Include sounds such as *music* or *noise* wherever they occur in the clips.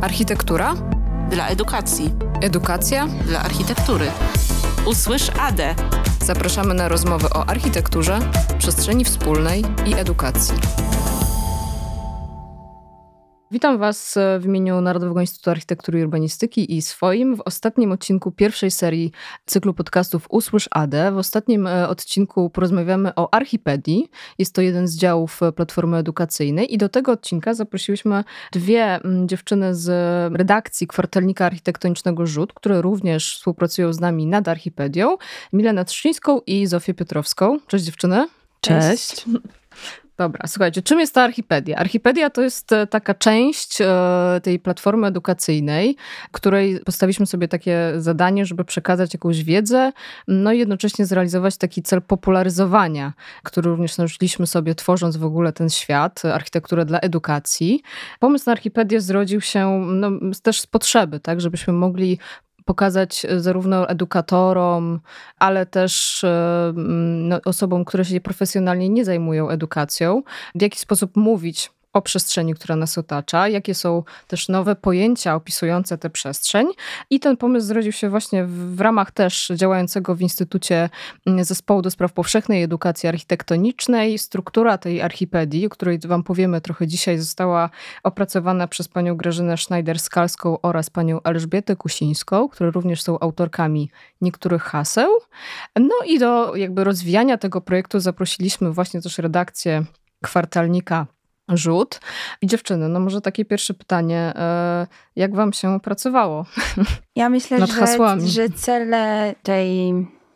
Architektura? Dla edukacji. Edukacja? Dla architektury. Usłysz ADE. Zapraszamy na rozmowy o architekturze, przestrzeni wspólnej i edukacji. Witam Was w imieniu Narodowego Instytutu Architektury i Urbanistyki i swoim w ostatnim odcinku pierwszej serii cyklu podcastów Usłysz AD. W ostatnim e, odcinku porozmawiamy o Archipedii. Jest to jeden z działów Platformy Edukacyjnej i do tego odcinka zaprosiłyśmy dwie mm, dziewczyny z redakcji kwartalnika architektonicznego Rzut, które również współpracują z nami nad Archipedią. Milenę Trzcińską i Zofię Piotrowską. Cześć dziewczyny. Cześć. Cześć. Dobra, słuchajcie, czym jest ta Archipedia? Archipedia to jest e, taka część e, tej platformy edukacyjnej, której postawiliśmy sobie takie zadanie, żeby przekazać jakąś wiedzę, no i jednocześnie zrealizować taki cel popularyzowania, który również narzuciliśmy sobie, tworząc w ogóle ten świat, architekturę dla edukacji. Pomysł na Archipedię zrodził się no, też z potrzeby, tak, żebyśmy mogli pokazać e, zarówno edukatorom, ale też e, no, osobom, które się profesjonalnie nie zajmują edukacją, w jaki sposób mówić o przestrzeni, która nas otacza, jakie są też nowe pojęcia opisujące tę przestrzeń. I ten pomysł zrodził się właśnie w, ramach też działającego w Instytucie mm, Zespołu do Spraw Powszechnej Edukacji Architektonicznej. Struktura tej archipedii, o której Wam powiemy trochę dzisiaj, została opracowana przez panią Grażynę Schneider-Skalską oraz panią Elżbietę Kusińską, które również są autorkami niektórych haseł. No i do jakby rozwijania tego projektu zaprosiliśmy właśnie też redakcję kwartalnika rzut. I dziewczyny, no może takie pierwsze pytanie, e, jak wam się pracowało? Ja myślę, że, że cele tej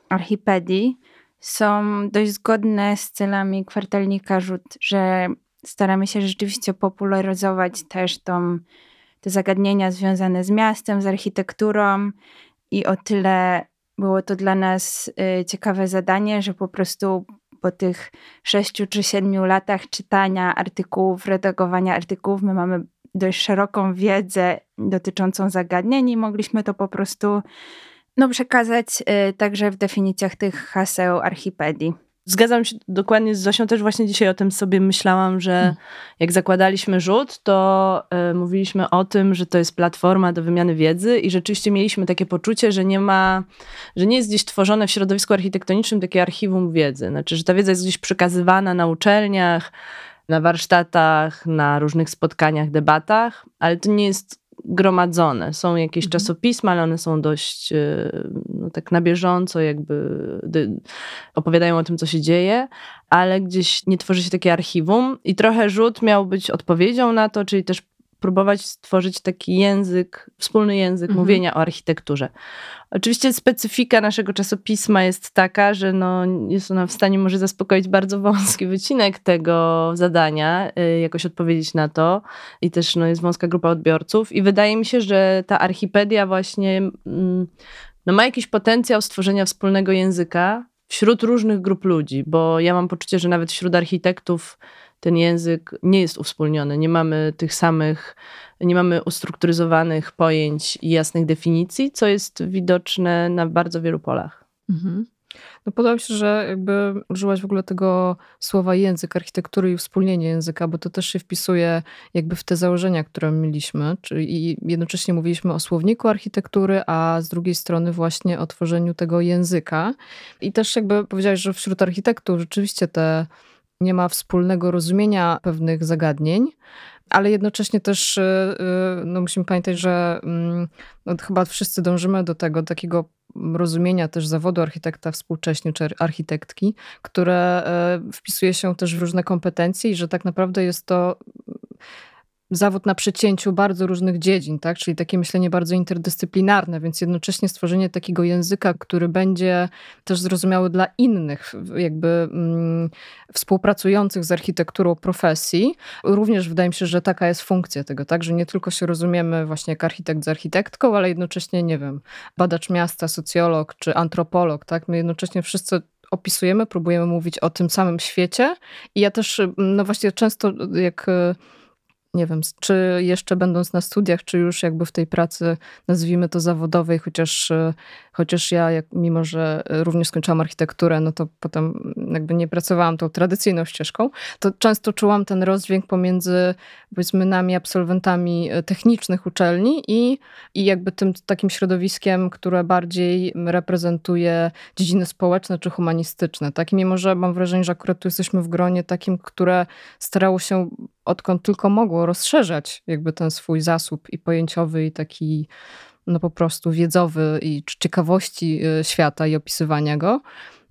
archipedii są dość zgodne z celami kwartalnika rzut, że staramy się rzeczywiście popularyzować też tą, te zagadnienia związane z miastem, z architekturą i o tyle było to dla nas y, ciekawe zadanie, że po prostu po tych sześciu czy siedmiu latach czytania artykułów, redagowania artykułów, my mamy dość szeroką wiedzę dotyczącą zagadnień i mogliśmy to po prostu no, przekazać y, także w definicjach tych haseł archipedii. Zgadzam się dokładnie z Zosią, też właśnie dzisiaj o tym sobie myślałam, że hmm. jak zakładaliśmy rzut, to y, mówiliśmy o tym, że to jest platforma do wymiany wiedzy i rzeczywiście mieliśmy takie poczucie, że nie ma, że nie jest gdzieś tworzone w środowisku architektonicznym takie archiwum wiedzy. Znaczy, że ta wiedza jest gdzieś przekazywana na uczelniach, na warsztatach, na różnych spotkaniach, debatach, ale to nie jest gromadzone. Są jakieś mhm. czasopisma, ale one są dość e, no, tak na bieżąco, jakby opowiadają o tym, co się dzieje, ale gdzieś nie tworzy się takie archiwum i trochę rzut miał być odpowiedzią na to, czyli też próbować stworzyć taki język, wspólny język mhm. mówienia o architekturze. Oczywiście specyfika naszego czasopisma jest taka, że no, jest ona w stanie może zaspokoić bardzo wąski wycinek tego zadania, y, jakoś odpowiedzieć na to i też no, jest wąska grupa odbiorców i wydaje mi się, że ta archipedia właśnie mm, no, ma jakiś potencjał stworzenia wspólnego języka wśród różnych grup ludzi, bo ja mam poczucie, że nawet wśród architektów ten język nie jest uwspólniony. Nie mamy tych samych, nie mamy ustrukturyzowanych pojęć i jasnych definicji, co jest widoczne na bardzo wielu polach. Mhm. No podoba mi się, że jakby użyłaś w ogóle tego słowa język architektury i wspólnienie języka, bo to też się wpisuje jakby w te założenia, które mieliśmy, czyli jednocześnie mówiliśmy o słowniku architektury, a z drugiej strony właśnie o tworzeniu tego języka. I też jakby powiedziałeś, że wśród architektów rzeczywiście te nie ma wspólnego rozumienia pewnych zagadnień, ale jednocześnie też y, y, no musimy pamiętać, że mm, no chyba wszyscy dążymy do tego takiego rozumienia też zawodu architekta współcześnie, czy architektki, które y, wpisuje się też w różne kompetencje i że tak naprawdę jest to zawód na przecięciu bardzo różnych dziedzin, tak? czyli takie myślenie bardzo interdyscyplinarne, więc jednocześnie stworzenie takiego języka, który będzie też zrozumiały dla innych, jakby mm, współpracujących z architekturą profesji. Również wydaje mi się, że taka jest funkcja tego, tak? że nie tylko się rozumiemy właśnie jak architekt z architektką, ale jednocześnie, nie wiem, badacz miasta, socjolog czy antropolog, tak? My jednocześnie wszyscy opisujemy, próbujemy mówić o tym samym świecie i ja też, no właśnie często jak nie wiem, czy jeszcze będąc na studiach, czy już jakby w tej pracy, nazwijmy to zawodowej, chociaż, e, chociaż ja, jak, mimo że również skończyłam architekturę, no to potem jakby nie pracowałam tą tradycyjną ścieżką, to często czułam ten rozdźwięk pomiędzy powiedzmy nami, absolwentami e, technicznych uczelni i, i jakby tym takim środowiskiem, które bardziej reprezentuje dziedziny społeczne czy humanistyczne. Tak? mimo, że mam wrażenie, że akurat tu jesteśmy w gronie takim, które starało się odkąd tylko mogło rozszerzać jakby ten swój zasób i pojęciowy i taki no po prostu wiedzowy i ciekawości y, świata i opisywania go,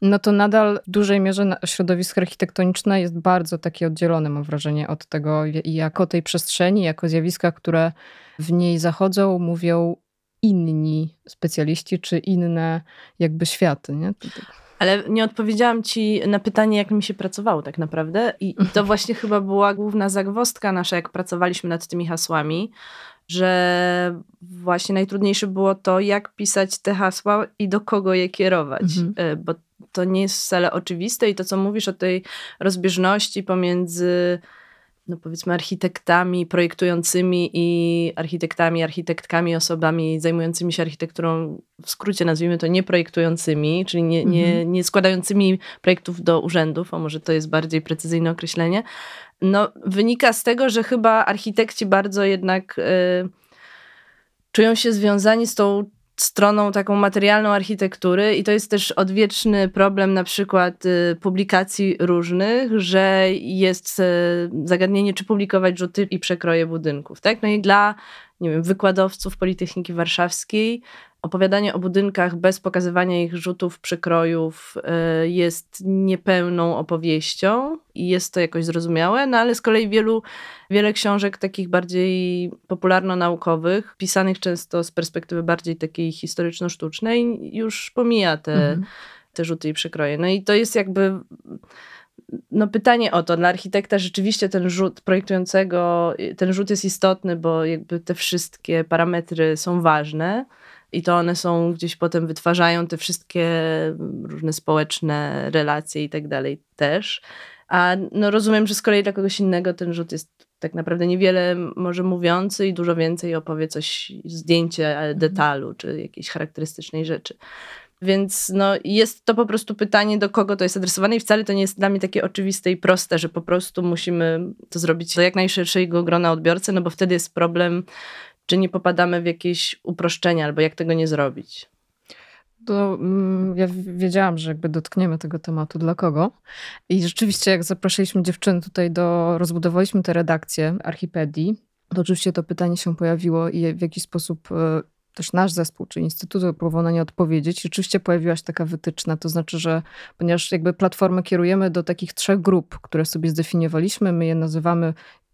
no to nadal w dużej mierze środowisko architektoniczne jest bardzo takie oddzielone, mam wrażenie, od tego, jako tej przestrzeni, jako zjawiska, które w niej zachodzą, mówią inni specjaliści czy inne jakby światy. Nie? Tak. Ale nie odpowiedziałam ci na pytanie, jak mi się pracowało tak naprawdę. I to właśnie chyba była główna zagwostka nasza, jak pracowaliśmy nad tymi hasłami, że właśnie najtrudniejsze było to, jak pisać te hasła i do kogo je kierować, mhm. E, bo to nie jest wcale oczywiste i to, co mówisz o tej rozbieżności pomiędzy no powiedzmy architektami projektującymi i architektami, architektkami, osobami zajmującymi się architekturą, w skrócie nazwijmy to nieprojektującymi, czyli nie, nie, mhm. nie składającymi projektów do urzędów, a może to jest bardziej precyzyjne określenie, no, wynika z tego, że chyba architekci bardzo jednak y, czują się związani z tą stroną taką materialną architektury i to jest też odwieczny problem na przykład y, publikacji różnych, że jest y, zagadnienie, czy publikować rzuty i przekroje budynków. Tak? No i dla nie wiem, wykładowców Politechniki Warszawskiej opowiadanie o budynkach bez pokazywania ich rzutów, przykrojów y, jest niepełną opowieścią i jest to jakoś zrozumiałe, no ale z kolei wielu, wiele książek takich bardziej popularno-naukowych, pisanych często z perspektywy bardziej takiej historyczno-sztucznej, już pomija te, mhm. te rzuty i przykroje. No i to jest jakby no pytanie o to, dla architekta rzeczywiście ten rzut projektującego, ten rzut jest istotny, bo jakby te wszystkie parametry są ważne, i to one są gdzieś potem wytwarzają te wszystkie różne społeczne relacje i tak dalej też. A no rozumiem, że z kolei dla kogoś innego ten rzut jest tak naprawdę niewiele może mówiący i dużo więcej opowie coś, zdjęcie mhm. detalu czy jakiejś charakterystycznej rzeczy. Więc no, jest to po prostu pytanie, do kogo to jest adresowane, i wcale to nie jest dla mnie takie oczywiste i proste, że po prostu musimy to zrobić do jak najszerszego grona odbiorcy, no bo wtedy jest problem czy nie popadamy w jakieś uproszczenia, albo jak tego nie zrobić? To mm, ja wiedziałam, że jakby dotkniemy tego tematu dla kogo. I rzeczywiście, jak zaprosiliśmy dziewczyny tutaj do, rozbudowaliśmy tę redakcję Archipedii, to oczywiście to pytanie się pojawiło i w jaki sposób e, też nasz zespół, czy Instytut próbował na nie odpowiedzieć. Rzeczywiście pojawiła się taka wytyczna, to znaczy, że ponieważ jakby platformę kierujemy do takich trzech grup, które sobie zdefiniowaliśmy, my je nazywamy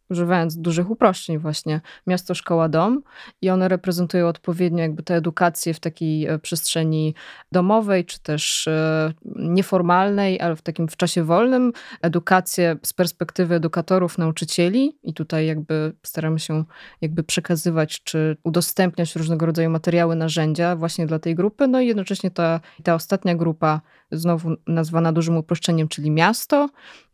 używając dużych uproszczeń właśnie, miasto, szkoła, dom i one reprezentują odpowiednio jakby tę edukację w takiej e, przestrzeni domowej, czy też e, nieformalnej, ale w takim w czasie wolnym, edukację z perspektywy edukatorów, nauczycieli i tutaj jakby staramy się jakby przekazywać, czy udostępniać różnego rodzaju materiały, narzędzia właśnie dla tej grupy, no i jednocześnie ta, ta ostatnia grupa, znowu nazwana dużym uproszczeniem, czyli miasto,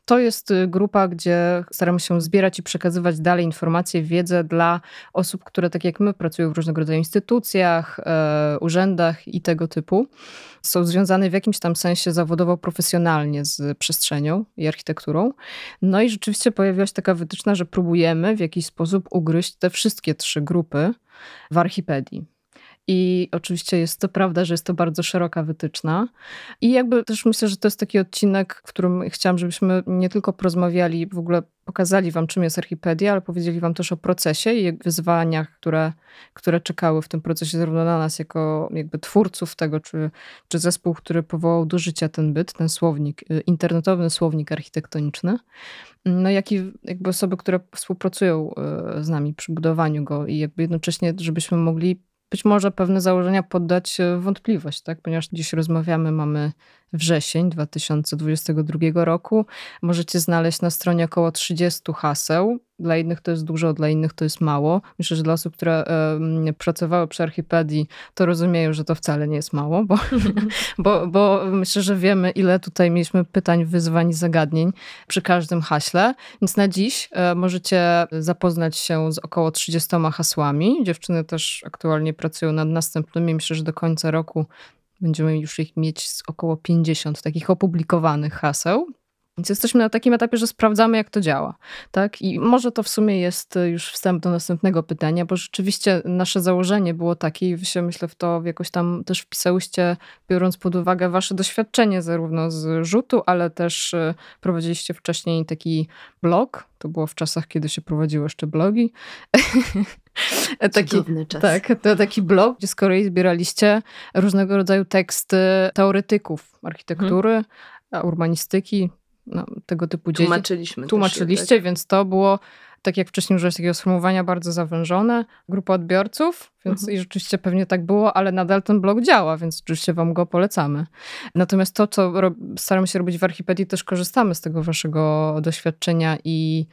to jest y, grupa, gdzie staramy się zbierać i przekazywać dalej informacje, wiedzę dla osób, które tak jak my pracują w różnego rodzaju instytucjach, e, urzędach i tego typu. Są związane w jakimś tam sensie zawodowo, profesjonalnie z przestrzenią i architekturą. No i rzeczywiście pojawiła się taka wytyczna, że próbujemy w jakiś sposób ugryźć te wszystkie trzy grupy w archipedii. I oczywiście jest to prawda, że jest to bardzo szeroka wytyczna. I jakby też myślę, że to jest taki odcinek, w którym chciałam, żebyśmy nie tylko porozmawiali, w ogóle pokazali wam, czym jest Archipedia, ale powiedzieli wam też o procesie i wyzwaniach, które, które czekały w tym procesie, zarówno na nas, jako jakby twórców tego, czy, czy zespół, który powołał do życia ten byt, ten słownik, y, internetowy słownik architektoniczny, no jak i jakby osoby, które współpracują y, z nami przy budowaniu go i jakby jednocześnie, żebyśmy mogli być może pewne założenia poddać wątpliwość, tak? ponieważ dziś rozmawiamy, mamy wrzesień 2022 roku. Możecie znaleźć na stronie około 30 haseł. Dla jednych to jest dużo, dla innych to jest mało. Myślę, że dla osób, które y, pracowały przy Archipedii, to rozumieją, że to wcale nie jest mało, bo, *laughs* bo, bo myślę, że wiemy, ile tutaj mieliśmy pytań, wyzwań i zagadnień przy każdym haśle. Więc na dziś y, możecie zapoznać się z około 30 hasłami. Dziewczyny też aktualnie pracują nad następnymi. Myślę, że do końca roku Będziemy już ich mieć około 50 takich opublikowanych haseł. Więc jesteśmy na takim etapie, że sprawdzamy, jak to działa. Tak? I może to w sumie jest już wstęp do następnego pytania, bo rzeczywiście nasze założenie było takie i wy się myślę w to jakoś tam też wpisałyście, biorąc pod uwagę wasze doświadczenie zarówno z rzutu, ale też e, prowadziliście wcześniej taki blog. To było w czasach, kiedy się prowadziło jeszcze blogi. *laughs* taki, czas. Tak, to taki blog, gdzie z kolei zbieraliście różnego rodzaju teksty teoretyków architektury, hmm. urbanistyki, no, tego typu dzieci. Tłumaczyliśmy. Tłumaczyliście, też, tak? więc to było, tak jak wcześniej użyłeś takiego sformułowania, bardzo zawężone. Grupa odbiorców, więc mhm. i rzeczywiście pewnie tak było, ale nadal ten blog działa, więc oczywiście wam go polecamy. Natomiast to, co staramy się robić w Archipedii, też korzystamy z tego waszego doświadczenia i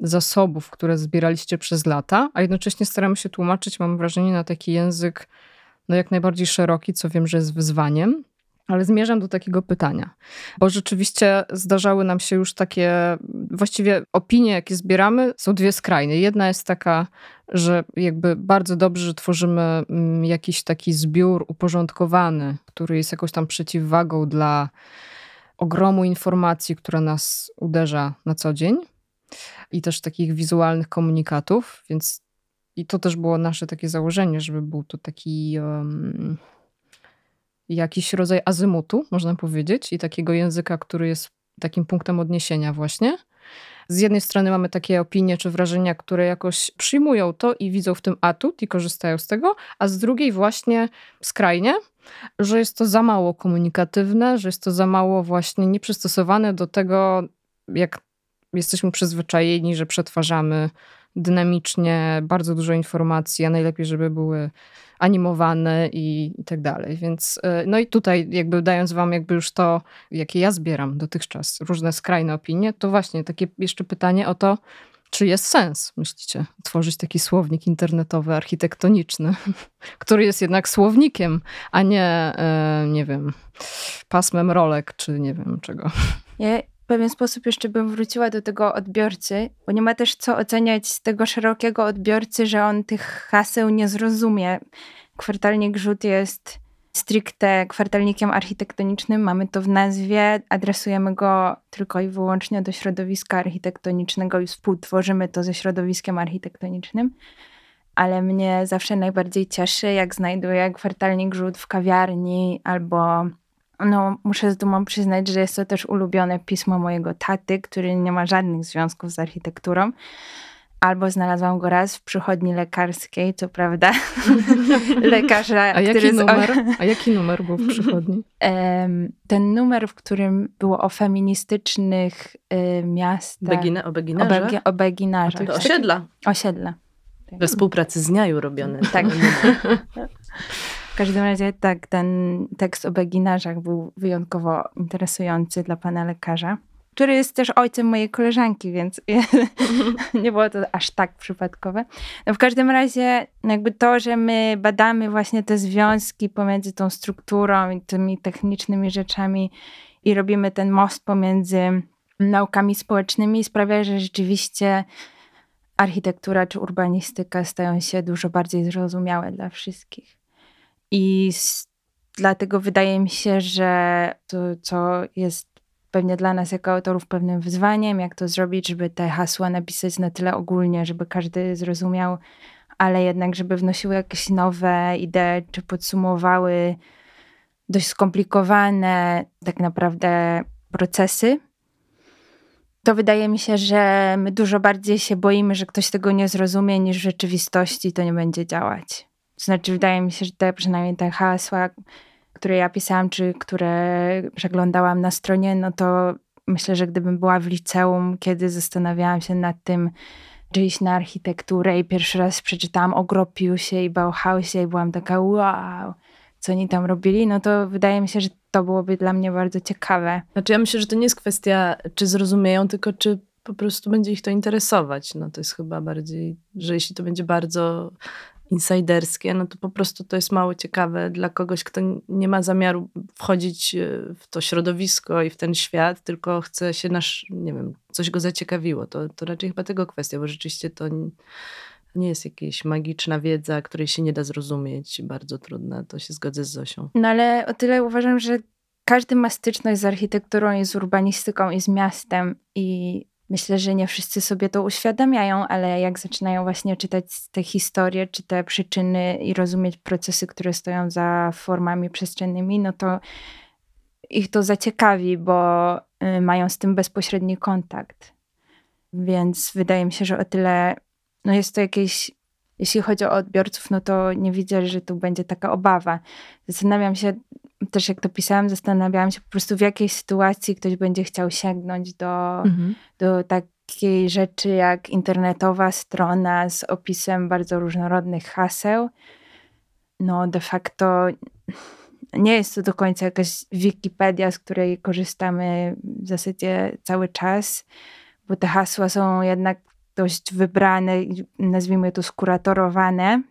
zasobów, które zbieraliście przez lata, a jednocześnie staramy się tłumaczyć, mam wrażenie, na taki język no jak najbardziej szeroki, co wiem, że jest wyzwaniem. Ale zmierzam do takiego pytania, bo rzeczywiście zdarzały nam się już takie, właściwie opinie, jakie zbieramy, są dwie skrajne. Jedna jest taka, że jakby bardzo dobrze, że tworzymy mm, jakiś taki zbiór uporządkowany, który jest jakąś tam przeciwwagą dla ogromu informacji, która nas uderza na co dzień i też takich wizualnych komunikatów, więc i to też było nasze takie założenie, żeby był to taki um, jakiś rodzaj azymutu, można powiedzieć, i takiego języka, który jest takim punktem odniesienia właśnie. Z jednej strony mamy takie opinie czy wrażenia, które jakoś przyjmują to i widzą w tym atut i korzystają z tego, a z drugiej właśnie skrajnie, że jest to za mało komunikatywne, że jest to za mało właśnie nieprzystosowane do tego, jak jesteśmy przyzwyczajeni, że przetwarzamy dynamicznie bardzo dużo informacji, a najlepiej, żeby były animowane i, i tak dalej. Więc e, no i tutaj jakby dając wam jakby już to, jakie ja zbieram dotychczas, różne skrajne opinie, to właśnie takie jeszcze pytanie o to, czy jest sens, myślicie, tworzyć taki słownik internetowy, architektoniczny, *laughs* który jest jednak słownikiem, a nie, e, nie wiem, pasmem rolek, czy nie wiem czego. Ja pewien sposób jeszcze bym wróciła do tego odbiorcy, bo nie ma też co oceniać z tego szerokiego odbiorcy, że on tych haseł nie zrozumie. Kwartalnik Rzut jest stricte kwartalnikiem architektonicznym, mamy to w nazwie, adresujemy go tylko i wyłącznie do środowiska architektonicznego i współtworzymy to ze środowiskiem architektonicznym. Ale mnie zawsze najbardziej cieszy, jak znajduję kwartalnik Rzut w kawiarni albo no, muszę z dumą przyznać, że jest to też ulubione pismo mojego taty, który nie ma żadnych związków z architekturą. Albo znalazłam go raz w przychodni lekarskiej, co prawda, *laughs* lekarza, A jaki, numer? *laughs* A jaki numer był w przychodni? Ten numer, w którym było o feministycznych y, miastach. Begina, o beginarzach? O, o beginarzach. To osiedla. Osiedla. We współpracy z Niaju robiony. Tak. *laughs* W każdym razie tak, ten tekst o beginarzach był wyjątkowo interesujący dla pana lekarza, który jest też ojcem mojej koleżanki, więc *laughs* nie było to aż tak przypadkowe. No w każdym razie jakby to, że my badamy właśnie te związki pomiędzy tą strukturą i tymi technicznymi rzeczami i robimy ten most pomiędzy naukami społecznymi sprawia, że rzeczywiście architektura czy urbanistyka stają się dużo bardziej zrozumiałe dla wszystkich. I dlatego wydaje mi się, że to, co jest pewnie dla nas jako autorów pewnym wyzwaniem, jak to zrobić, żeby te hasła napisać na tyle ogólnie, żeby każdy zrozumiał, ale jednak, żeby wnosiły jakieś nowe idee, czy podsumowały dość skomplikowane tak naprawdę procesy, to wydaje mi się, że my dużo bardziej się boimy, że ktoś tego nie zrozumie, niż w rzeczywistości to nie będzie działać. Znaczy, wydaje mi się, że te przynajmniej te hasła, które ja pisałam, czy które przeglądałam na stronie, no to myślę, że gdybym była w liceum, kiedy zastanawiałam się nad tym, czy iść na architekturę i pierwszy raz przeczytałam o Gropiusie i Bauhausie i byłam taka wow, co oni tam robili, no to wydaje mi się, że to byłoby dla mnie bardzo ciekawe. Znaczy ja myślę, że to nie jest kwestia, czy zrozumieją, tylko czy po prostu będzie ich to interesować. No to jest chyba bardziej, że jeśli to będzie bardzo insiderskie, no to po prostu to jest mało ciekawe dla kogoś, kto nie ma zamiaru wchodzić e, w to środowisko i w ten świat, tylko chce się nasz, nie wiem, coś go zaciekawiło. To, to raczej chyba tego kwestia, bo rzeczywiście to nie jest jakaś magiczna wiedza, której się nie da zrozumieć, bardzo trudna. To się zgodzę z Zosią. No ale o tyle uważam, że każdy ma styczność z architekturą i z urbanistyką i z miastem i myślę, że nie wszyscy sobie to uświadamiają, ale jak zaczynają właśnie czytać te historie, czy te przyczyny i rozumieć procesy, które stoją za formami przestrzennymi, no to ich to zaciekawi, bo y, mają z tym bezpośredni kontakt. Więc wydaje mi się, że o tyle no jest to jakieś jeśli chodzi o odbiorców, no to nie widzę, że tu będzie taka obawa. Zastanawiam się, też jak to pisałam, zastanawiałam się po prostu w jakiej sytuacji ktoś będzie chciał sięgnąć do, mhm. do takiej rzeczy jak internetowa strona z opisem bardzo różnorodnych haseł. No de facto nie jest to do końca jakaś Wikipedia, z której korzystamy w zasadzie cały czas, bo te hasła są jednak dość wybrane, nazwijmy to skuratorowane.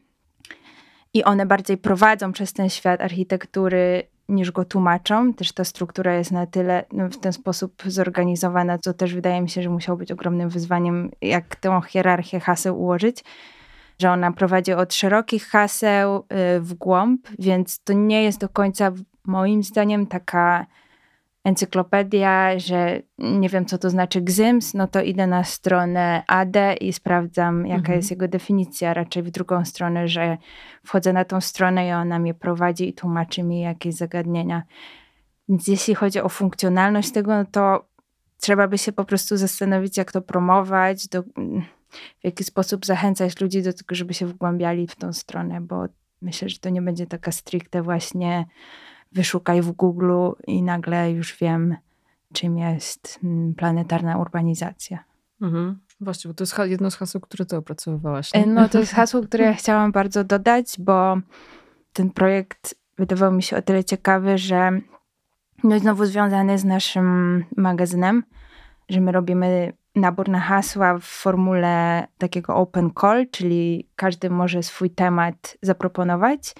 I one bardziej prowadzą przez ten świat architektury niż go tłumaczą. Też ta struktura jest na tyle no, w ten sposób zorganizowana, co też wydaje mi się, że musiało być ogromnym wyzwaniem, jak tę hierarchię haseł ułożyć, że ona prowadzi od szerokich haseł y, w głąb, więc to nie jest do końca moim zdaniem taka encyklopedia, że nie wiem, co to znaczy GZYMS, no to idę na stronę AD i sprawdzam, jaka mhm. jest jego definicja. Raczej w drugą stronę, że wchodzę na tą stronę i ona mnie prowadzi i tłumaczy mi jakieś zagadnienia. Więc jeśli chodzi o funkcjonalność tego, no to trzeba by się po prostu zastanowić, jak to promować, do, w jaki sposób zachęcać ludzi do tego, żeby się wgłębiali w tą stronę, bo myślę, że to nie będzie taka stricte właśnie wyszukaj w Google i nagle już wiem, czym jest mm, planetarna urbanizacja. Mhm. Właśnie, bo to jest jedno z haseł, które ty opracowywałaś. Nie? No to jest *laughs* hasło, które ja chciałam bardzo dodać, bo ten projekt wydawał mi się o tyle ciekawy, że no znowu związany z naszym magazynem, że my robimy nabór na hasła w formule takiego open call, czyli każdy może swój temat zaproponować,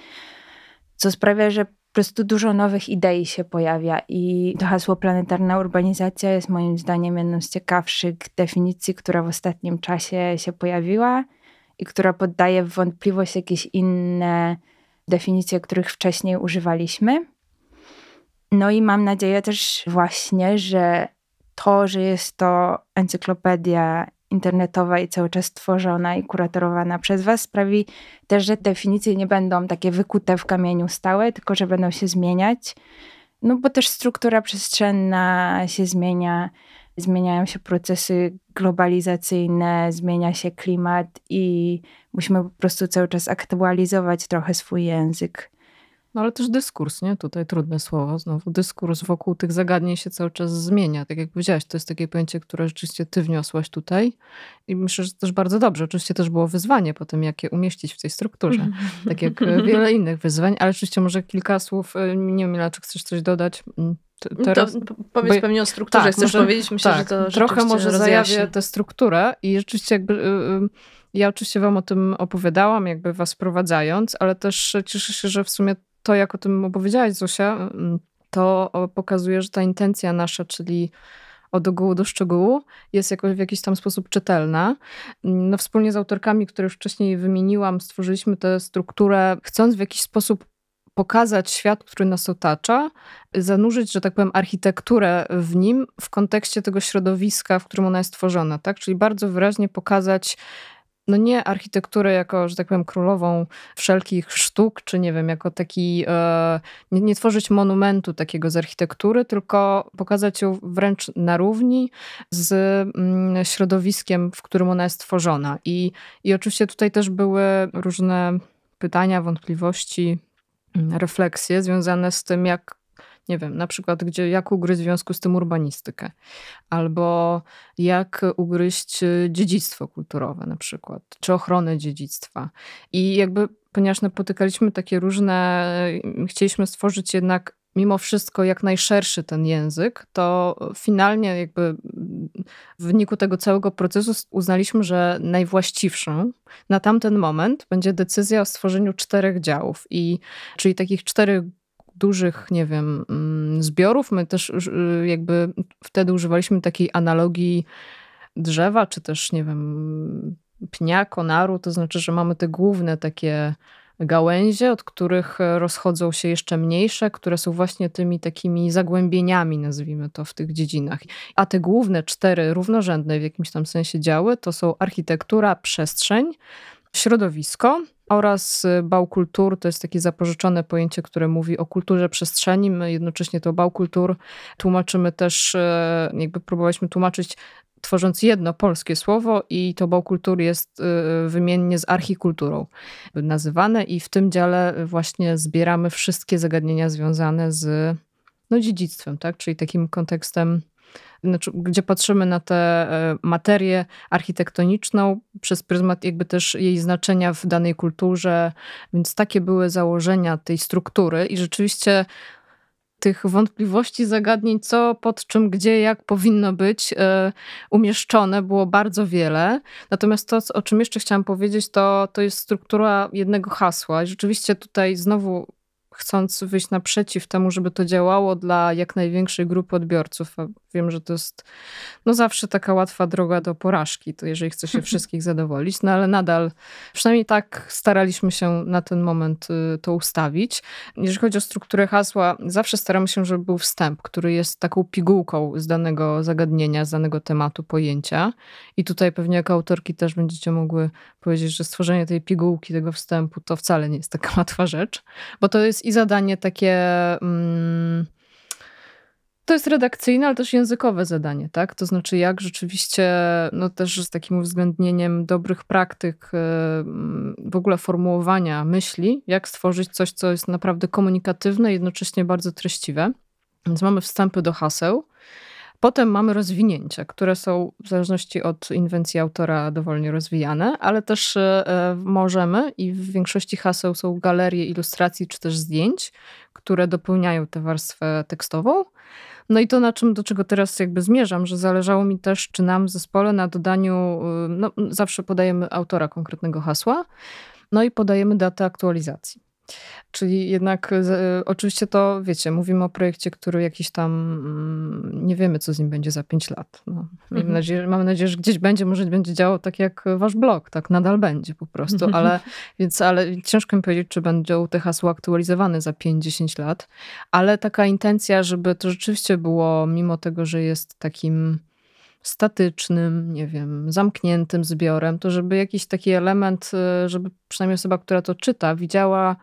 co sprawia, że po prostu dużo nowych idei się pojawia i to hasło planetarna urbanizacja jest moim zdaniem jedną z ciekawszych definicji, która w ostatnim czasie się pojawiła i która poddaje w wątpliwość jakieś inne definicje, których wcześniej używaliśmy. No i mam nadzieję też właśnie, że to, że jest to encyklopedia internetowa i cały czas tworzona i kuratorowana przez Was sprawi też, że definicje nie będą takie wykute w kamieniu stałe, tylko że będą się zmieniać. No bo też struktura przestrzenna się zmienia, zmieniają się procesy globalizacyjne, zmienia się klimat i musimy po prostu cały czas aktualizować trochę swój język. No ale też dyskurs, nie? Tutaj trudne słowo. Znowu dyskurs wokół tych zagadnień się cały czas zmienia. Tak jak powiedziałaś, to jest takie pojęcie, które rzeczywiście ty wniosłaś tutaj. I myślę, że też bardzo dobrze. Oczywiście też było wyzwanie potem, jak je umieścić w tej strukturze. *laughs* Tak jak wiele innych wyzwań. Ale oczywiście może kilka słów, y, nie wiem, czy chcesz coś dodać mm, teraz? To powiedz Bo, pewnie o strukturze. Tak, Chcesz może, powiedzieć? Myślę, tak, że to Trochę może rozjaśni. zajawię tę strukturę i rzeczywiście jakby... Yy, ja oczywiście wam o tym opowiadałam, jakby was prowadzając, ale też cieszę się, że w sumie to, jak o tym opowiedziałaś, Zosia, mm, to pokazuje, że ta intencja nasza, czyli od ogółu do szczegółu, jest jakoś w jakiś tam sposób czytelna. No, wspólnie z autorkami, które już wcześniej wymieniłam, stworzyliśmy tę strukturę, chcąc w jakiś sposób pokazać świat, który nas otacza, zanurzyć, że tak powiem, architekturę w nim w kontekście tego środowiska, w którym ona jest tworzona, tak? Czyli bardzo wyraźnie pokazać no nie architekturę jako, że tak powiem, królową wszelkich sztuk, czy nie wiem, jako taki, e, nie, nie, tworzyć monumentu takiego z architektury, tylko pokazać ją wręcz na równi z mm, środowiskiem, w którym ona jest tworzona. I, i oczywiście tutaj też były różne pytania, wątpliwości, mm, refleksje związane z tym, jak nie wiem, na przykład gdzie, jak ugryźć w związku z tym urbanistykę, albo jak ugryźć y, dziedzictwo kulturowe na przykład, czy ochronę dziedzictwa. I jakby, ponieważ napotykaliśmy takie różne, y, chcieliśmy stworzyć jednak mimo wszystko jak najszerszy ten język, to finalnie jakby w wyniku tego całego procesu uznaliśmy, że najwłaściwszą na tamten moment będzie decyzja o stworzeniu czterech działów, i, czyli takich czterech dużych, nie wiem, mm, zbiorów. My też y, jakby wtedy używaliśmy takiej analogii drzewa, czy też, nie wiem, pnia, konaru, to znaczy, że mamy te główne takie gałęzie, od których rozchodzą się jeszcze mniejsze, które są właśnie tymi takimi zagłębieniami, nazwijmy to, w tych dziedzinach. A te główne cztery równorzędne w jakimś tam sensie działy to są architektura, przestrzeń, środowisko oraz bał kultur. To jest takie zapożyczone pojęcie, które mówi o kulturze przestrzeni. My jednocześnie to bał kultur tłumaczymy też, e, jakby próbowaliśmy tłumaczyć tworząc jedno polskie słowo i to bałkultur jest y, wymiennie z archikulturą nazywane i w tym dziale właśnie zbieramy wszystkie zagadnienia związane z no, dziedzictwem, tak? czyli takim kontekstem znaczy, gdzie patrzymy na tę e, materię architektoniczną przez pryzmat jakby też jej znaczenia w danej kulturze, więc takie były założenia tej struktury i rzeczywiście tych wątpliwości, zagadnień, co, pod czym, gdzie, jak powinno być e, umieszczone, było bardzo wiele. Natomiast to, o czym jeszcze chciałam powiedzieć, to, to jest struktura jednego hasła. I rzeczywiście tutaj znowu chcąc wyjść naprzeciw temu, żeby to działało dla jak największej grupy odbiorców. A wiem, że to jest no zawsze taka łatwa droga do porażki, to jeżeli chce się *laughs* wszystkich zadowolić, no ale nadal, przynajmniej tak staraliśmy się na ten moment y, to ustawić. Jeżeli chodzi o strukturę hasła, zawsze staramy się, żeby był wstęp, który jest taką pigułką z danego zagadnienia, z danego tematu, pojęcia. I tutaj pewnie jako autorki też będziecie mogły powiedzieć, że stworzenie tej pigułki, tego wstępu, to wcale nie jest taka *laughs* łatwa rzecz, bo to jest i zadanie takie. Mm, to jest redakcyjne, ale też językowe zadanie, tak? To znaczy, jak rzeczywiście, no też z takim uwzględnieniem dobrych praktyk, e, mm, w ogóle formułowania myśli, jak stworzyć coś, co jest naprawdę komunikatywne, jednocześnie bardzo treściwe. Więc mamy wstępy do haseł. Potem mamy rozwinięcia, które są w zależności od inwencji autora dowolnie rozwijane, ale też e, możemy i w większości haseł są galerie ilustracji czy też zdjęć, które dopełniają tę warstwę tekstową. No i to, na czym, do czego teraz jakby zmierzam, że zależało mi też, czy nam w zespole na dodaniu, y, no zawsze podajemy autora konkretnego hasła, no i podajemy datę aktualizacji. Czyli jednak y, oczywiście to, wiecie, mówimy o projekcie, który jakiś tam, mm, nie wiemy, co z nim będzie za pięć lat. No, mhm. nadzieję, mamy nadzieję, że gdzieś będzie, może będzie działo tak jak wasz blog, tak nadal będzie po prostu, ale, więc, ale ciężko mi powiedzieć, czy będą te hasła aktualizowane za 5-10 lat, ale taka intencja, żeby to rzeczywiście było, mimo tego, że jest takim statycznym, nie wiem, zamkniętym zbiorem, to żeby jakiś taki element, żeby przynajmniej osoba, która to czyta, widziała,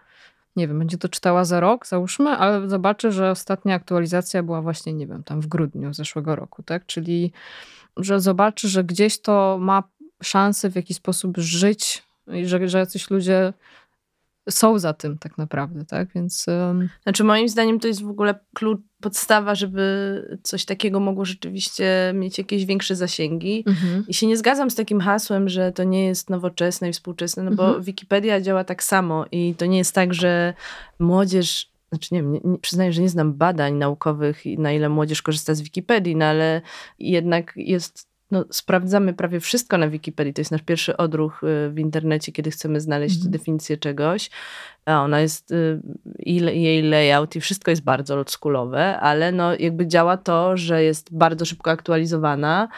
nie wiem, będzie to czytała za rok, załóżmy, ale zobaczy, że ostatnia aktualizacja była właśnie, nie wiem, tam w grudniu zeszłego roku, tak? Czyli, że zobaczy, że gdzieś to ma szansę w jakiś sposób żyć i że, że jacyś ludzie są za tym tak naprawdę, tak? Więc. Um... Znaczy, moim zdaniem to jest w ogóle klucz, podstawa, żeby coś takiego mogło rzeczywiście mieć jakieś większe zasięgi. Mhm. I się nie zgadzam z takim hasłem, że to nie jest nowoczesne i współczesne, no bo mhm. Wikipedia działa tak samo i to nie jest tak, że młodzież znaczy nie wiem, nie, nie, przyznaję, że nie znam badań naukowych, na ile młodzież korzysta z Wikipedii, no ale jednak jest no, sprawdzamy prawie wszystko na Wikipedii. To jest nasz pierwszy odruch y, w internecie, kiedy chcemy znaleźć mhm. definicję czegoś. A ona jest, y, i jej layout i wszystko jest bardzo oldschoolowe, ale no jakby działa to, że jest bardzo szybko aktualizowana.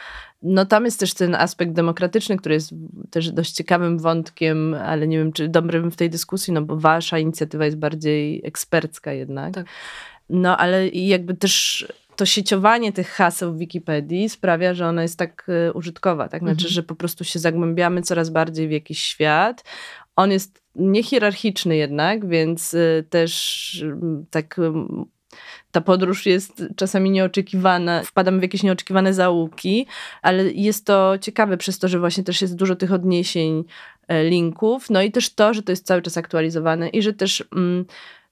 No tam jest też ten aspekt demokratyczny, który jest też dość ciekawym wątkiem, ale nie wiem, czy dobrym w tej dyskusji, no bo wasza inicjatywa jest bardziej ekspercka jednak. Tak. No ale jakby też to sieciowanie tych haseł w Wikipedii sprawia, że ona jest tak y, użytkowa, tak? Znaczy, mhm. że po prostu się zagłębiamy coraz bardziej w jakiś świat. On jest niehierarchiczny jednak, więc y, też mm, tak ta podróż jest czasami nieoczekiwana, wpadamy w jakieś nieoczekiwane zaułki, ale jest to ciekawe przez to, że właśnie też jest dużo tych odniesień, e, linków, no i też to, że to jest cały czas aktualizowane i że też mm,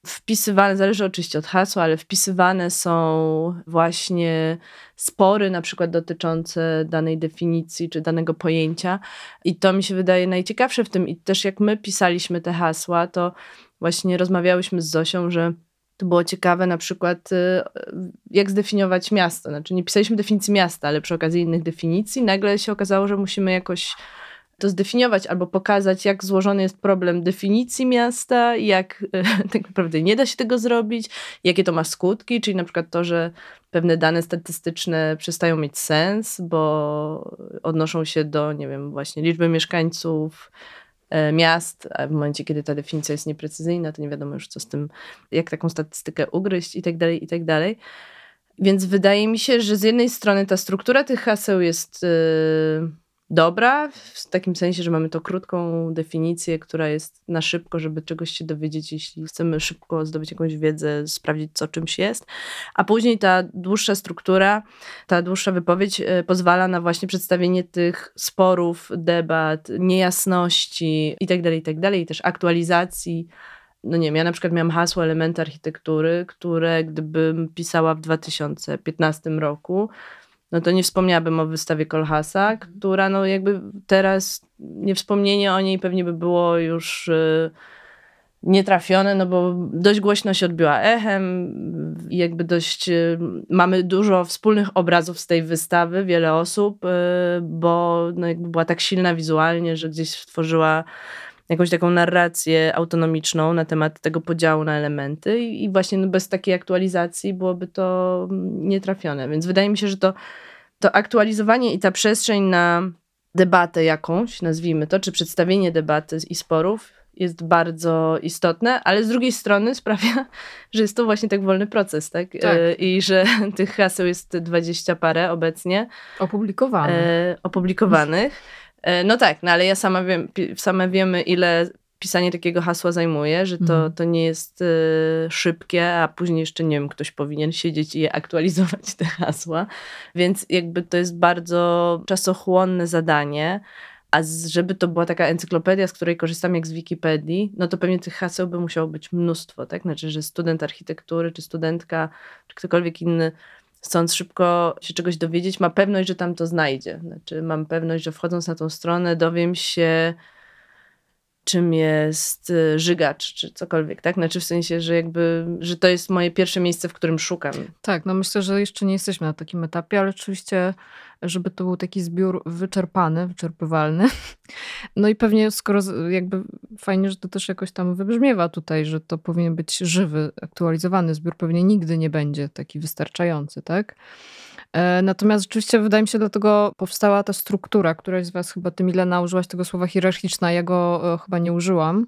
wpisywane, zależy oczywiście od hasła, ale wpisywane są właśnie spory, na przykład dotyczące danej definicji czy danego pojęcia. I to mi się wydaje najciekawsze w tym. I też jak my pisaliśmy te hasła, to właśnie rozmawiałyśmy z Zosią, że to było ciekawe na przykład, y, jak zdefiniować miasto. Znaczy, nie pisaliśmy definicji miasta, ale przy okazji innych definicji, nagle się okazało, że musimy jakoś to zdefiniować albo pokazać, jak złożony jest problem definicji miasta, jak *laughs* tak naprawdę nie da się tego zrobić, jakie to ma skutki, czyli na przykład to, że pewne dane statystyczne przestają mieć sens, bo odnoszą się do, nie wiem, właśnie liczby mieszkańców e, miast, a w momencie, kiedy ta definicja jest nieprecyzyjna, to nie wiadomo już, co z tym, jak taką statystykę ugryźć i tak dalej, i tak dalej. Więc wydaje mi się, że z jednej strony ta struktura tych haseł jest yy, dobra, w takim sensie, że mamy to krótką definicję, która jest na szybko, żeby czegoś się dowiedzieć, jeśli chcemy szybko zdobyć jakąś wiedzę, sprawdzić, co czymś jest. A później ta dłuższa struktura, ta dłuższa wypowiedź yy, pozwala na właśnie przedstawienie tych sporów, debat, niejasności itd., tak itd., tak i też aktualizacji no nie wiem, ja na przykład miałam hasło elementy architektury, które gdybym pisała w 2015 roku, no to nie wspomniałabym o wystawie Kolhasa, mhm. która no jakby teraz niewspomnienie o niej pewnie by było już y, nietrafione, no bo dość głośno się odbiła echem jakby dość y, mamy dużo wspólnych obrazów z tej wystawy, wiele osób, y, bo no jakby była tak silna wizualnie, że gdzieś stworzyła jakąś taką narrację autonomiczną na temat tego podziału na elementy i, i właśnie no bez takiej aktualizacji byłoby to nietrafione. Więc wydaje mi się, że to, to aktualizowanie i ta przestrzeń na debatę jakąś, nazwijmy to, czy przedstawienie debaty i sporów jest bardzo istotne, ale z drugiej strony sprawia, *laughs* że jest to właśnie tak wolny proces, tak? tak. E, I że *laughs* tych haseł jest dwadzieścia parę obecnie. Opublikowanych. E, opublikowanych. E, no tak, no ale ja sama wiem, same wiemy, ile pisanie takiego hasła zajmuje, że to, mhm. to nie jest y, szybkie, a później jeszcze, nie wiem, ktoś powinien siedzieć i je aktualizować te hasła. Więc jakby to jest bardzo czasochłonne zadanie. A żeby to była taka encyklopedia, z której korzystam jak z Wikipedii, no to pewnie tych haseł by musiało być mnóstwo, tak? Znaczy, że student architektury, czy studentka, czy ktokolwiek inny chcąc szybko się czegoś dowiedzieć, ma pewność, że tam to znajdzie. Znaczy, mam pewność, że wchodząc na tą stronę, dowiem się, czym jest y, żygacz, czy cokolwiek, tak? Znaczy w sensie, że jakby, że to jest moje pierwsze miejsce, w którym szukam. Tak, no myślę, że jeszcze nie jesteśmy na takim etapie, ale oczywiście, żeby to był taki zbiór wyczerpany, wyczerpywalny. *laughs* No i pewnie skoro jakby fajnie, że to też jakoś tam wybrzmiewa tutaj, że to powinien być żywy, aktualizowany zbiór, pewnie nigdy nie będzie taki wystarczający, tak? E, natomiast rzeczywiście wydaje mi się, dlatego powstała ta struktura. Któraś z was chyba, ty Milena, użyłaś tego słowa hierarchiczna, ja go e, chyba nie użyłam.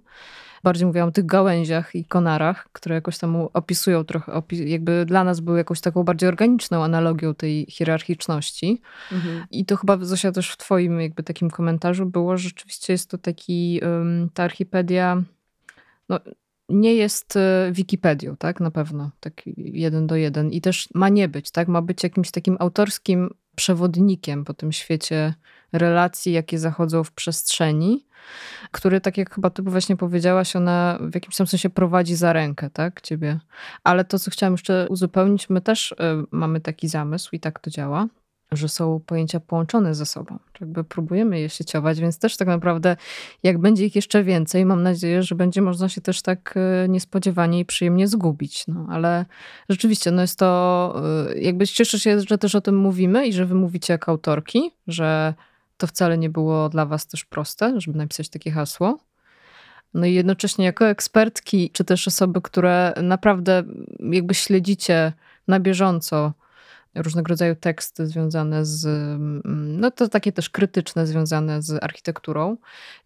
Bardziej mówiłam o tych gałęziach i konarach, które jakoś tam opisują trochę, jakby dla nas były jakąś taką bardziej organiczną analogią tej hierarchiczności. Mhm. I to chyba, Zosia, też w twoim jakby takim komentarzu było, że rzeczywiście jest to taki, ta archipedia, no, nie jest e, Wikipedią, tak? Na pewno, tak jeden do jeden. I też ma nie być, tak? Ma być jakimś takim autorskim przewodnikiem po tym świecie relacji, jakie zachodzą w przestrzeni, który, tak jak chyba ty właśnie powiedziałaś, ona w jakimś tam sensie prowadzi za rękę, tak? Ciebie. Ale to, co chciałam jeszcze uzupełnić, my też y, mamy taki zamysł i tak to działa, że są pojęcia połączone ze sobą. Jakby próbujemy je sieciować, więc też tak naprawdę, jak będzie ich jeszcze więcej, mam nadzieję, że będzie można się też tak e, niespodziewanie i przyjemnie zgubić. No, ale rzeczywiście, no jest to, e, jakby cieszę się, że też o tym mówimy i że wy mówicie jak autorki, że to wcale nie było dla was też proste, żeby napisać takie hasło. No i jednocześnie jako ekspertki, czy też osoby, które naprawdę jakby śledzicie na bieżąco różnego rodzaju teksty związane z, mm, no to takie też krytyczne, związane z architekturą.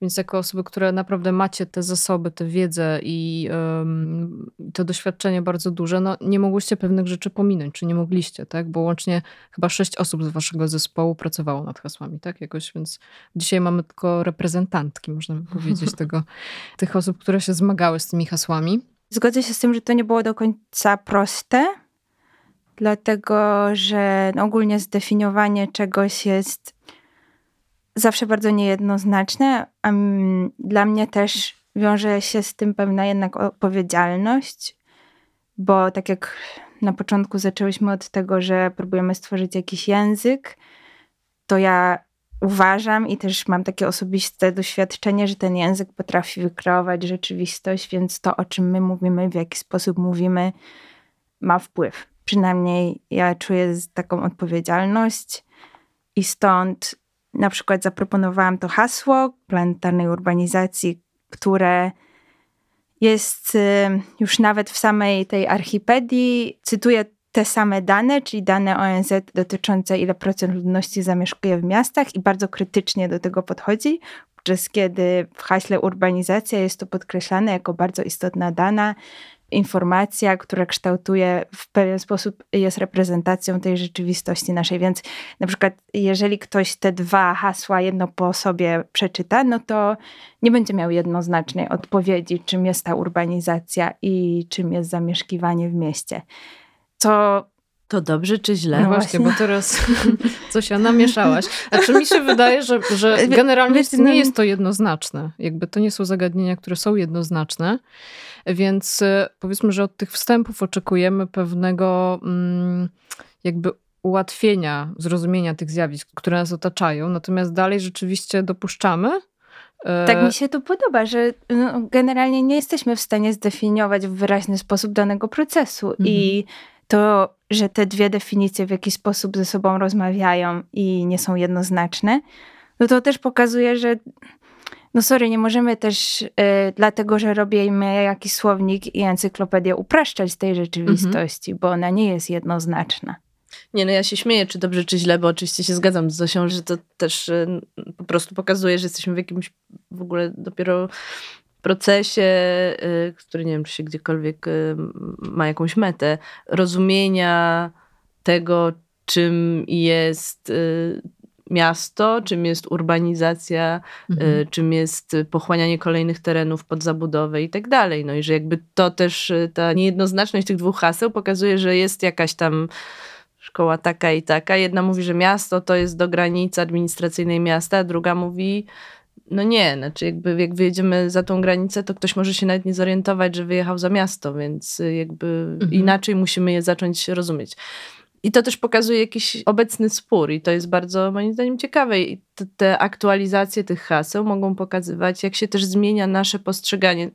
Więc jako osoby, które naprawdę macie te zasoby, tę wiedzę i um, to doświadczenie bardzo duże, no nie mogłyście pewnych rzeczy pominąć, czy nie mogliście, tak? Bo łącznie chyba sześć osób z waszego zespołu pracowało nad hasłami, tak? Jakoś, więc dzisiaj mamy tylko reprezentantki, można by powiedzieć, *laughs* tego, tych osób, które się zmagały z tymi hasłami. Zgodzę się z tym, że to nie było do końca proste, dlatego że no, ogólnie zdefiniowanie czegoś jest zawsze bardzo niejednoznaczne. A dla mnie też wiąże się z tym pewna jednak odpowiedzialność, bo tak jak na początku zaczęłyśmy od tego, że próbujemy stworzyć jakiś język, to ja uważam i też mam takie osobiste doświadczenie, że ten język potrafi wykreować rzeczywistość, więc to, o czym my mówimy, w jaki sposób mówimy, ma wpływ. Przynajmniej ja czuję taką odpowiedzialność. I stąd na przykład zaproponowałam to hasło planetarnej urbanizacji, które jest y, już nawet w samej tej archipedii, cytuję te same dane, czyli dane ONZ dotyczące ile procent ludności zamieszkuje w miastach i bardzo krytycznie do tego podchodzi, podczas kiedy w haśle urbanizacja jest to podkreślane jako bardzo istotna dana, informacja, która kształtuje w pewien sposób, jest reprezentacją tej rzeczywistości naszej. Więc na przykład, jeżeli ktoś te dwa hasła jedno po sobie przeczyta, no to nie będzie miał jednoznacznej odpowiedzi, czym jest ta urbanizacja i czym jest zamieszkiwanie w mieście. Co to dobrze czy źle? No właśnie, bo teraz *laughs* coś namieszałaś. Znaczy mi się wydaje, że, że *laughs* generalnie nie no- jest to jednoznaczne. Jakby to nie są zagadnienia, które są jednoznaczne. Więc e, powiedzmy, że od tych wstępów oczekujemy pewnego mm, jakby ułatwienia zrozumienia tych zjawisk, które nas otaczają. Natomiast dalej rzeczywiście dopuszczamy, e, tak mi się to podoba, że no, generalnie nie jesteśmy w stanie zdefiniować w wyraźny sposób danego procesu mhm. i to, że te dwie definicje w jakiś sposób ze sobą rozmawiają i nie są jednoznaczne, no to też pokazuje, że no sorry, nie możemy też y, dlatego, że robimy jakiś słownik i encyklopedię upraszczać tej rzeczywistości, mhm. bo ona nie jest jednoznaczna. Nie, no ja się śmieję, czy dobrze, czy źle, bo oczywiście się zgadzam z Zosią, że to też y, po prostu pokazuje, że jesteśmy w jakimś w ogóle dopiero procesie, y, który nie wiem, czy się gdziekolwiek y, ma jakąś metę, rozumienia tego, czym jest y, miasto, czym jest urbanizacja, mhm. czym jest pochłanianie kolejnych terenów pod zabudowę i tak dalej. No i że jakby to też, ta niejednoznaczność tych dwóch haseł pokazuje, że jest jakaś tam szkoła taka i taka. Jedna mówi, że miasto to jest do granicy administracyjnej miasta, a druga mówi, no nie, znaczy jakby jak wyjedziemy za tą granicę, to ktoś może się nawet nie zorientować, że wyjechał za miasto, więc jakby mhm. inaczej musimy je zacząć rozumieć. I to też pokazuje jakiś obecny spór i to jest bardzo moim zdaniem ciekawe. I te, te, aktualizacje tych haseł mogą pokazywać, jak się też zmienia nasze postrzeganie.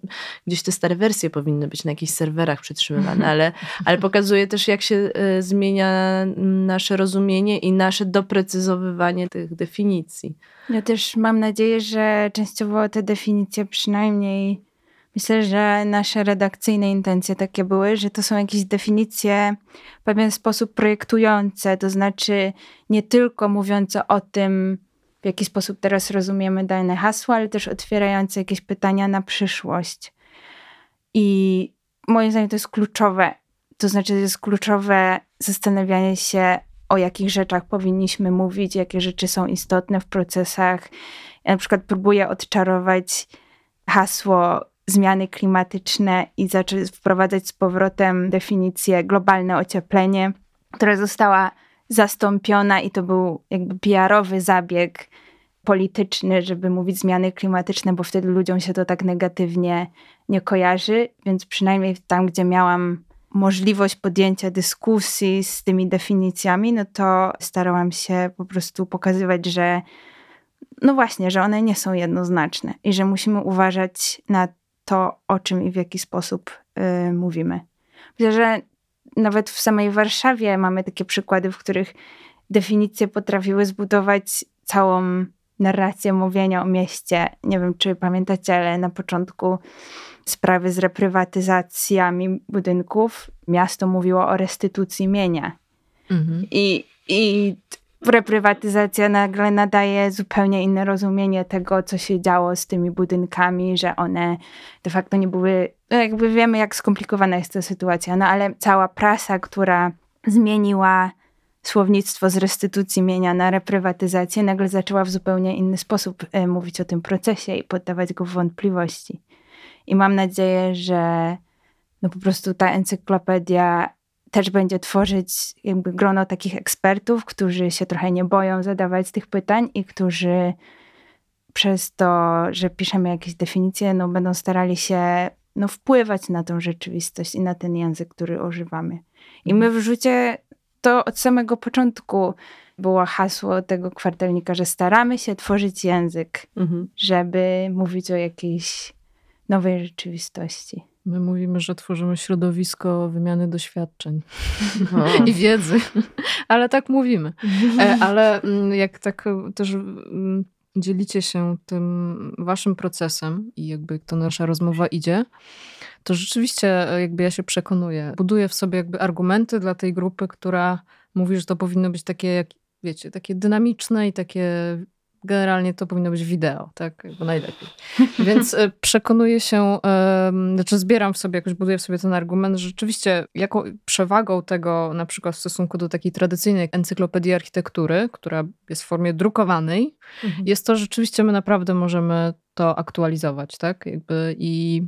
Gdzieś te stare wersje powinny być na jakichś serwerach przetrzymywane, ale, *laughs* ale pokazuje też, jak się y, zmienia nasze rozumienie i nasze doprecyzowywanie tych definicji. Ja też mam nadzieję, że częściowo te definicje przynajmniej Myślę, że nasze redakcyjne intencje takie były, że to są jakieś definicje w pewien sposób projektujące, to znaczy nie tylko mówiące o tym, w jaki sposób teraz rozumiemy dane hasło, ale też otwierające jakieś pytania na przyszłość. I moim zdaniem to jest kluczowe. To znaczy, to jest kluczowe zastanawianie się, o jakich rzeczach powinniśmy mówić, jakie rzeczy są istotne w procesach. Ja na przykład próbuję odczarować hasło zmiany klimatyczne i zacząć wprowadzać z powrotem definicję globalne ocieplenie, która została zastąpiona i to był jakby PR-owy zabieg polityczny, żeby mówić zmiany klimatyczne, bo wtedy ludziom się to tak negatywnie nie kojarzy, więc przynajmniej tam, gdzie miałam możliwość podjęcia dyskusji z tymi definicjami, no to starałam się po prostu pokazywać, że no właśnie, że one nie są jednoznaczne i że musimy uważać na to, o czym i w jaki sposób y, mówimy. Myślę, że nawet w samej Warszawie mamy takie przykłady, w których definicje potrafiły zbudować całą narrację mówienia o mieście. Nie wiem, czy pamiętacie, ale na początku sprawy z reprywatyzacjami budynków miasto mówiło o restytucji mienia. Mhm. I, I reprywatyzacja nagle nadaje zupełnie inne rozumienie tego, co się działo z tymi budynkami, że one de facto nie były, no jakby wiemy, jak skomplikowana jest ta sytuacja, no ale cała prasa, która zmieniła słownictwo z restytucji mienia na reprywatyzację, nagle zaczęła w zupełnie inny sposób e, mówić o tym procesie i poddawać go w wątpliwości. I mam nadzieję, że no po prostu ta encyklopedia też będzie tworzyć jakby grono takich ekspertów, którzy się trochę nie boją zadawać tych pytań i którzy przez to, że piszemy jakieś definicje, no będą starali się no, wpływać na tą rzeczywistość i na ten język, który używamy. I my w rzucie to od samego początku było hasło tego kwartelnika, że staramy się tworzyć język, mhm. żeby mówić o jakiejś nowej rzeczywistości. My mówimy, że tworzymy środowisko wymiany doświadczeń o. *laughs* i wiedzy, ale tak mówimy. E, ale mm, jak tak też mm, dzielicie się tym waszym procesem i jakby to nasza rozmowa idzie, to rzeczywiście e, jakby ja się przekonuję. Buduję w sobie jakby argumenty dla tej grupy, która mówi, że to powinno być takie, jak wiecie, takie dynamiczne i takie generalnie to powinno być wideo, tak? Bo najlepiej. *laughs* Więc e, przekonuję się, znaczy zbieram w sobie, jakoś buduję w sobie ten argument, że rzeczywiście jaką przewagą tego na przykład w stosunku do takiej tradycyjnej encyklopedii architektury, która jest w formie drukowanej, mhm. jest to, że rzeczywiście my naprawdę możemy to aktualizować, tak? Jakby i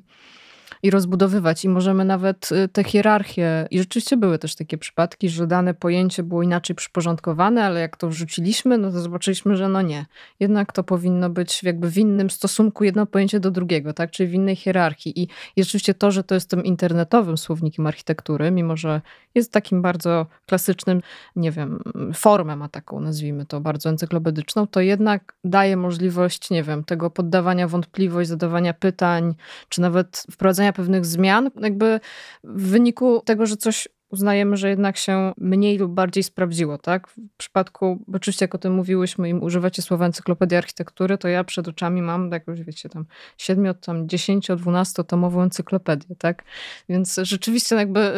i rozbudowywać. I możemy nawet y, te hierarchie, i rzeczywiście były też takie przypadki, że dane pojęcie było inaczej przyporządkowane, ale jak to wrzuciliśmy, no to zobaczyliśmy, że no nie. Jednak to powinno być jakby w innym stosunku jedno pojęcie do drugiego, tak? Czyli w innej hierarchii. I, rzeczywiście to, że to jest tym internetowym słownikiem architektury, mimo że jest takim bardzo klasycznym, nie wiem, formę ma taką, nazwijmy to, bardzo encyklopedyczną, to jednak daje możliwość, nie wiem, tego poddawania wątpliwość, zadawania pytań, czy nawet wprowadzania pewnych zmian, jakby w wyniku tego, że coś uznajemy, że jednak się mniej lub bardziej sprawdziło, tak? W przypadku, oczywiście jak o tym mówiłyśmy i używacie słowa encyklopedia architektury, to ja przed oczami mam jakąś, wiecie, tam 7, tam 10, 12 tomową encyklopedię, tak? Więc rzeczywiście jakby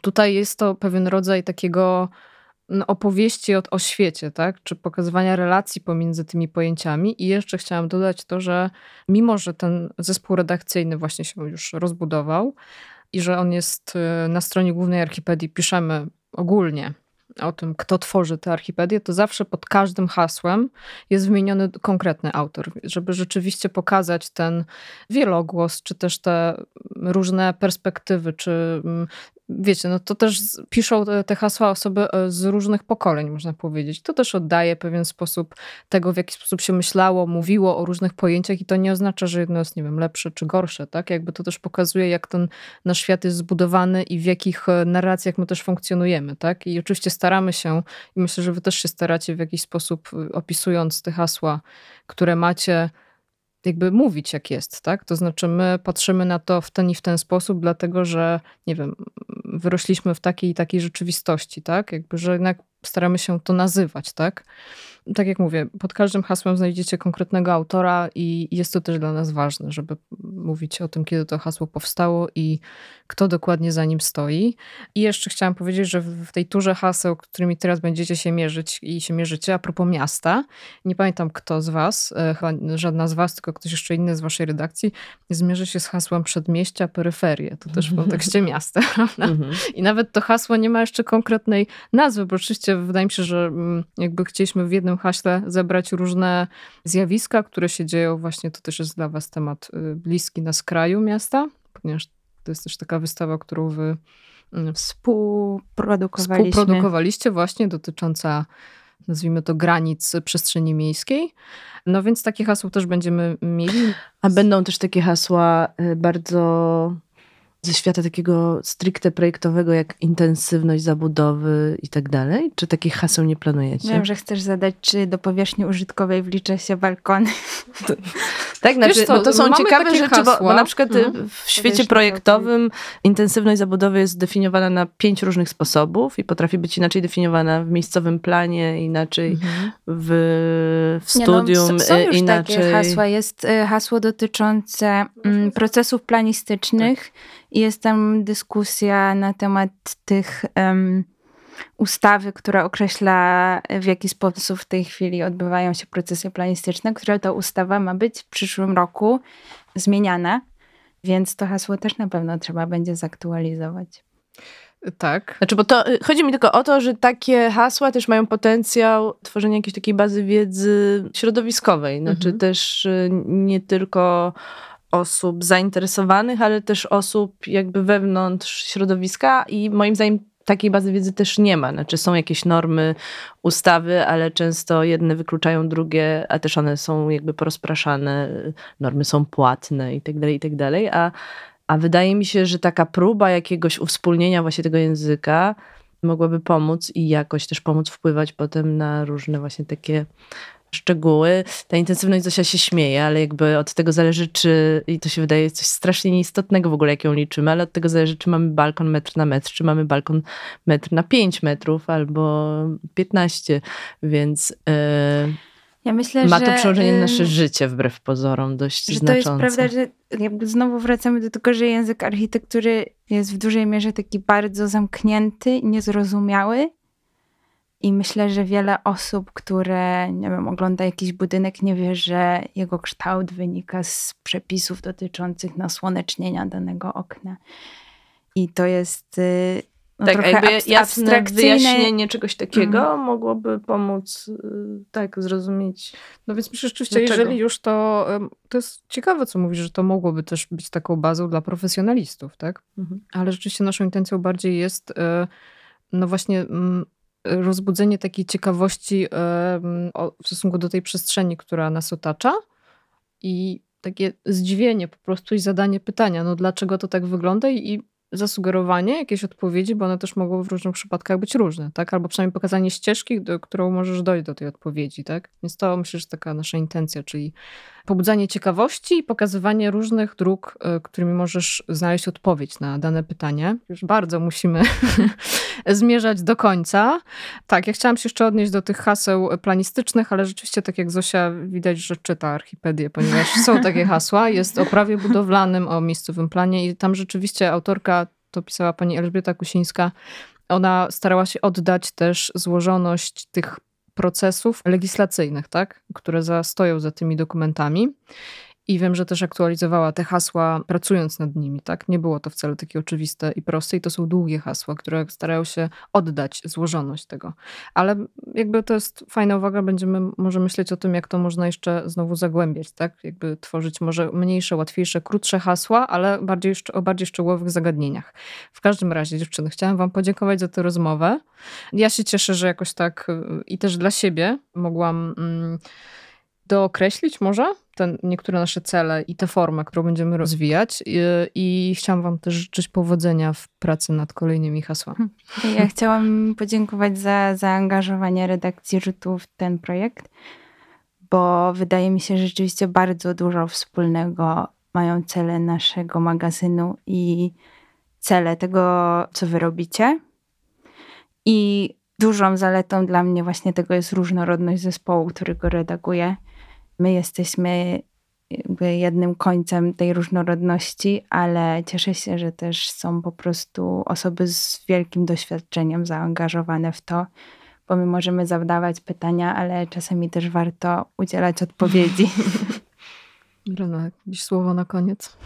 tutaj jest to pewien rodzaj takiego opowieści o, o świecie, tak? czy pokazywania relacji pomiędzy tymi pojęciami. I jeszcze chciałam dodać to, że mimo, że ten zespół redakcyjny właśnie się już rozbudował i że on jest y, na stronie głównej Archipedii, piszemy ogólnie o tym, kto tworzy tę archipedię, to zawsze pod każdym hasłem jest wymieniony konkretny autor, żeby rzeczywiście pokazać ten wielogłos, czy też te różne perspektywy, czy mm, wiecie, no to też piszą te, hasła osoby e, z różnych pokoleń, można powiedzieć. To też oddaje pewien sposób tego, w jaki sposób się myślało, mówiło o różnych pojęciach i to nie oznacza, że jedno jest, nie wiem, lepsze czy gorsze, tak? Jakby to też pokazuje, jak ten nasz świat jest zbudowany i w jakich e, narracjach my też funkcjonujemy, tak? I oczywiście staramy się, i myślę, że wy też się staracie w jakiś sposób, e, opisując te hasła, które macie, jakby mówić, jak jest, tak? To znaczy, my patrzymy na to w ten i w ten sposób, dlatego że, nie wiem, wyrośliśmy w takiej i takiej rzeczywistości, tak? Jakby, że jednak staramy się to nazywać, tak? tak jak mówię, pod każdym hasłem znajdziecie konkretnego autora i jest to też dla nas ważne, żeby mówić o tym, kiedy to hasło powstało i kto dokładnie za nim stoi. I jeszcze chciałam powiedzieć, że w tej turze haseł, którymi teraz będziecie się mierzyć i się mierzycie, a propos miasta, nie pamiętam kto z was, e, chyba żadna z was, tylko ktoś jeszcze inny z waszej redakcji, zmierzy się z hasłem przedmieścia, peryferie. To też w kontekście *laughs* miasta, *laughs* prawda? Mhm. I nawet to hasło nie ma jeszcze konkretnej nazwy, bo oczywiście wydaje mi się, że mm, jakby chcieliśmy w jednym haśle zebrać różne zjawiska, które się dzieją. Właśnie to też jest dla Was temat y, bliski na skraju miasta, ponieważ to jest też taka wystawa, którą Wy mm, współprodukowaliście. Współprodukowaliście właśnie dotycząca nazwijmy to granic przestrzeni miejskiej. No więc takie hasło też będziemy mieli. A będą też takie hasła y, bardzo ze świata takiego stricte projektowego, jak intensywność zabudowy i tak dalej? Czy takich haseł nie planujecie? Wiem, że chcesz zadać, czy do powierzchni użytkowej wlicza się balkony. tak, znaczy, co, no to są ciekawe rzeczy, bo, bo, na przykład mhm. w świecie projektowym intensywność zabudowy jest definiowana na pięć różnych sposobów i potrafi być inaczej definiowana w miejscowym planie, inaczej mhm. w, w studium, nie, no, są już inaczej. takie hasła. Jest y, hasło dotyczące mm, procesów planistycznych i jest tam dyskusja na temat tych um, ustawy, która określa, w jaki sposób w tej chwili odbywają się procesy planistyczne, która to ustawa ma być w przyszłym roku zmieniana, więc to hasło też na pewno trzeba będzie zaktualizować. Tak. Znaczy, bo to y, chodzi mi tylko o to, że takie hasła też mają potencjał tworzenia jakiejś takiej bazy wiedzy środowiskowej. Znaczy mhm. też y, nie tylko osób zainteresowanych, ale też osób jakby wewnątrz środowiska i moim zdaniem takiej bazy wiedzy też nie ma. Znaczy są jakieś normy, ustawy, ale często jedne wykluczają drugie, a też one są jakby porozpraszane, normy są płatne i tak dalej, i tak a, a wydaje mi się, że taka próba jakiegoś uwspólnienia właśnie tego języka mogłaby pomóc i jakoś też pomóc wpływać potem na różne właśnie takie szczegóły. Ta intensywność Zosia się śmieje, ale jakby od tego zależy, czy, i to się wydaje coś strasznie nieistotnego w ogóle, jak ją liczymy, ale od tego zależy, czy mamy balkon metr na metr, czy mamy balkon metr na 5 metrów albo 15, więc... Yy, ja myślę, ma to przełożenie na nasze życie wbrew pozorom dość że znaczące. To jest prawda, że jakby znowu wracamy do tego, że język architektury jest w dużej mierze taki bardzo zamknięty i niezrozumiały I myślę, że wiele osób, które, nie wiem, ogląda jakiś budynek, nie wie, że jego kształt wynika z przepisów dotyczących nasłonecznienia danego okna. I to jest y, no tak, jakby jasne wyjaśnienie czegoś takiego mm. mogłoby pomóc y, tak zrozumieć. No więc myślę rzeczywiście, dlaczego. jeżeli już to, to jest ciekawe, co mówisz, że to mogłoby też być taką bazą dla profesjonalistów, tak? Mhm. Ale rzeczywiście naszą intencją bardziej jest y, no właśnie mm, rozbudzenie takiej ciekawości w stosunku do tej przestrzeni, która nas otacza i takie zdziwienie po prostu i zadanie pytania, no dlaczego to tak wygląda i zasugerowanie jakiejś odpowiedzi, bo one też mogą w różnych przypadkach być różne, tak? Albo przynajmniej pokazanie ścieżki, do, którą możesz dojść do tej odpowiedzi, tak? Więc to myślę, że taka nasza intencja, czyli pobudzanie ciekawości i pokazywanie różnych dróg, e, którymi możesz znaleźć odpowiedź na dane pytanie. Już bardzo musimy *laughs* zmierzać do końca. Tak, ja chciałam się jeszcze odnieść do tych haseł planistycznych, ale rzeczywiście, tak jak Zosia, widać, że czyta Archipedię, ponieważ są takie hasła. Jest o prawie budowlanym, o miejscowym planie i tam rzeczywiście autorka, to pisała pani Elżbieta Kusińska, ona starała się oddać też złożoność tych procesów legislacyjnych, tak, które zastoją za tymi dokumentami. I wiem, że też aktualizowała te hasła, pracując nad nimi, tak? Nie było to wcale takie oczywiste i proste, i to są długie hasła, które starają się oddać złożoność tego. Ale jakby to jest fajna uwaga, będziemy może myśleć o tym, jak to można jeszcze znowu zagłębiać, tak? Jakby tworzyć może mniejsze, łatwiejsze, krótsze hasła, ale bardziej, o bardziej szczegółowych zagadnieniach. W każdym razie, dziewczyny, chciałam Wam podziękować za tę rozmowę. Ja się cieszę, że jakoś tak i też dla siebie mogłam. Mm, dookreślić może te niektóre nasze cele i tę formę, którą będziemy rozwijać. I, I, chciałam Wam też życzyć powodzenia w pracy nad kolejnymi hasłami. Hmm. Ja chciałam podziękować za zaangażowanie redakcji rzutu w ten projekt, bo wydaje mi się, że rzeczywiście bardzo dużo wspólnego mają cele naszego magazynu i cele tego, co Wy robicie. I dużą zaletą dla mnie właśnie tego jest różnorodność zespołu, który go redaguje my jesteśmy jakby jednym końcem tej różnorodności, ale cieszę się, że też są po prostu osoby z wielkim doświadczeniem zaangażowane w to, bo my możemy zadawać pytania, ale czasami też warto udzielać odpowiedzi. *laughs* Rena, jakieś słowo na koniec?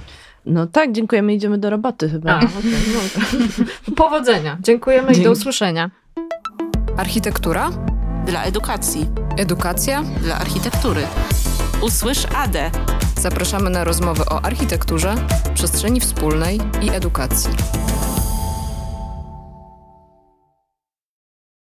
No tak, dziękujemy, idziemy do roboty chyba. A, okay, no *laughs* Powodzenia. Dziękujemy Dzięki. i do usłyszenia. Architektura? Dla edukacji. Edukacja? Dla architektury. Usłysz ADE. Zapraszamy na rozmowy o architekturze, przestrzeni wspólnej i edukacji.